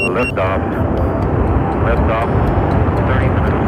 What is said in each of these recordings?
Liftoff. Liftoff. 30 minutes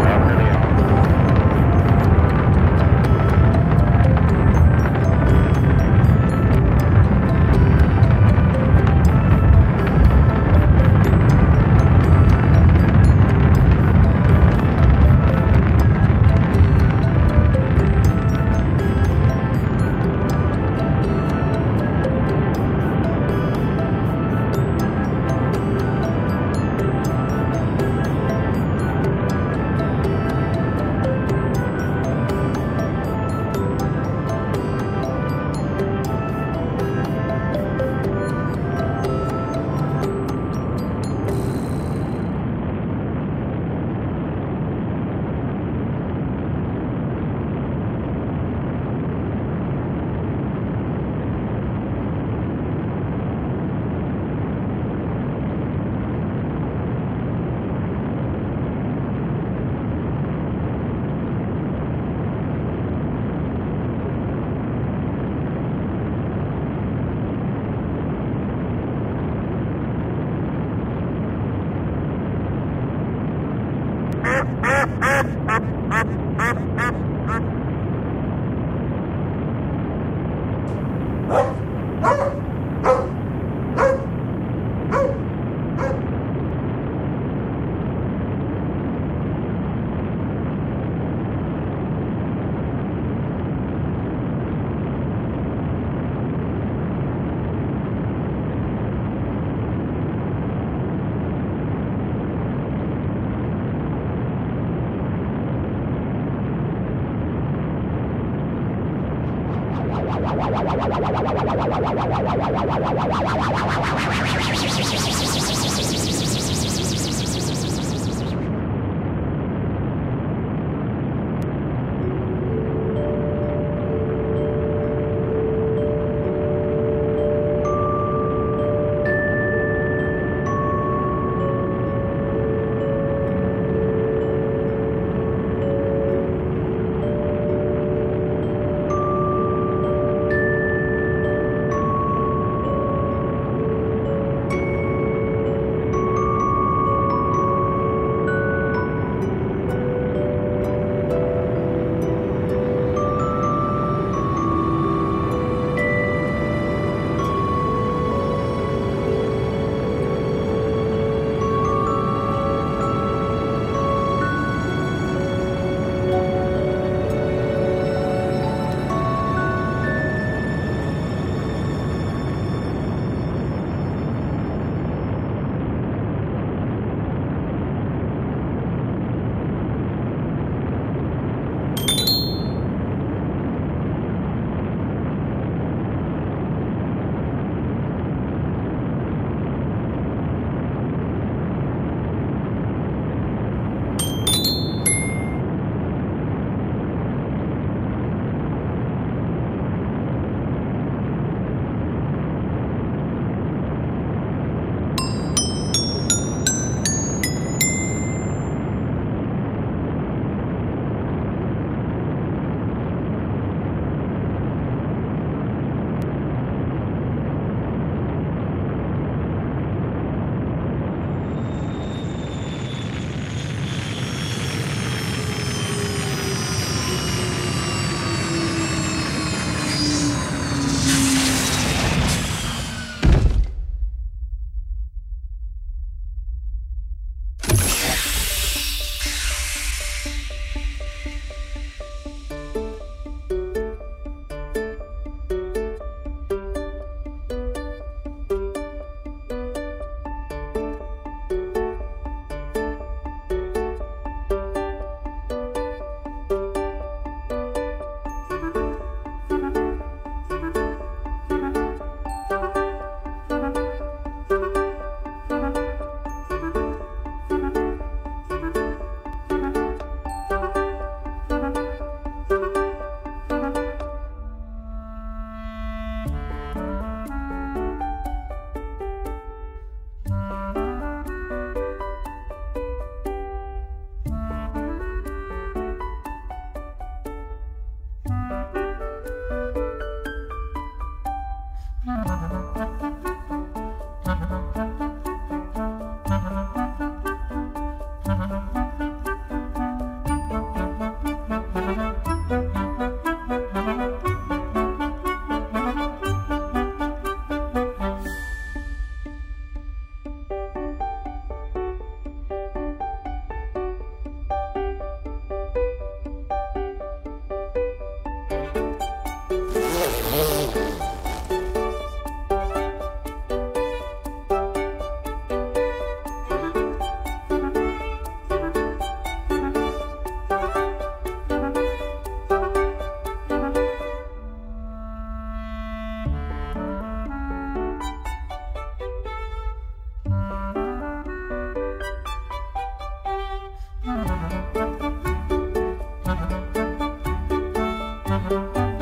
T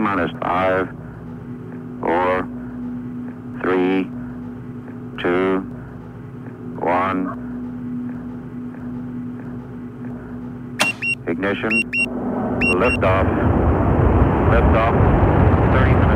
minus 5, Ignition. Lift off. Lift off. 30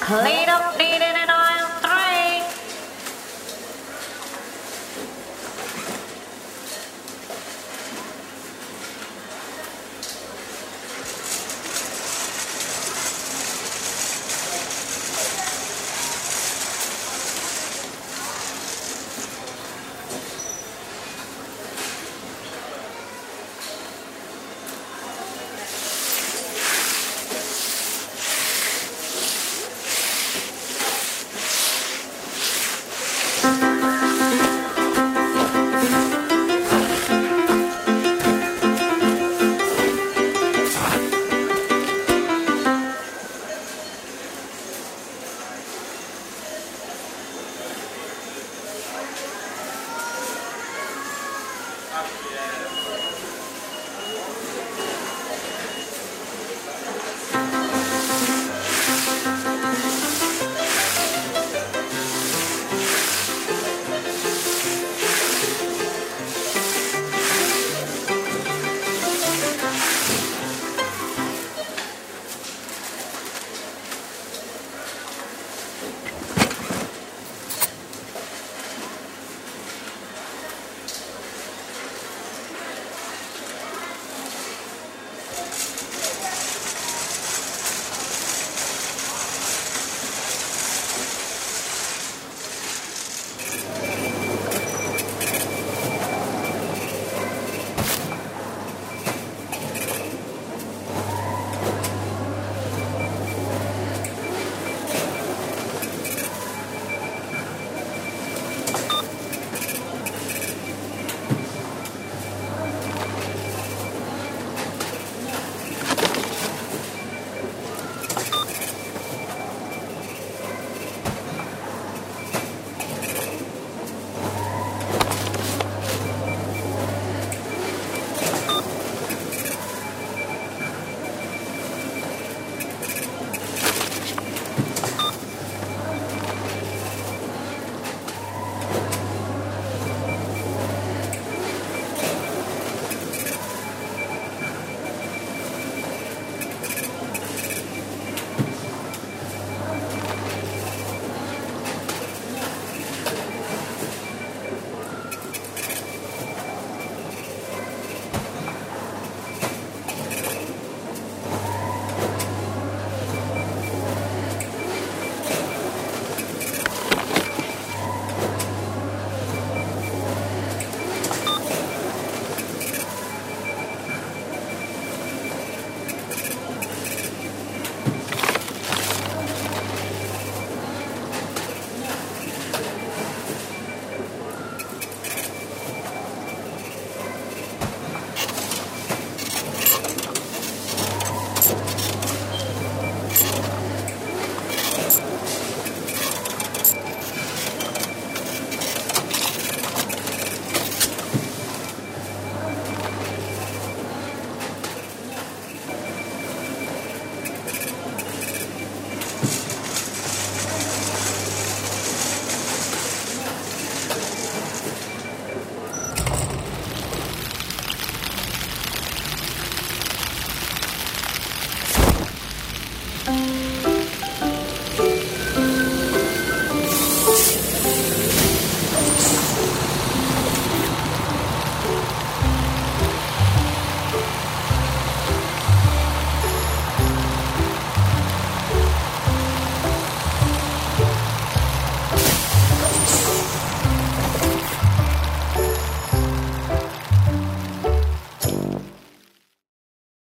clean up, clean it. Yeah.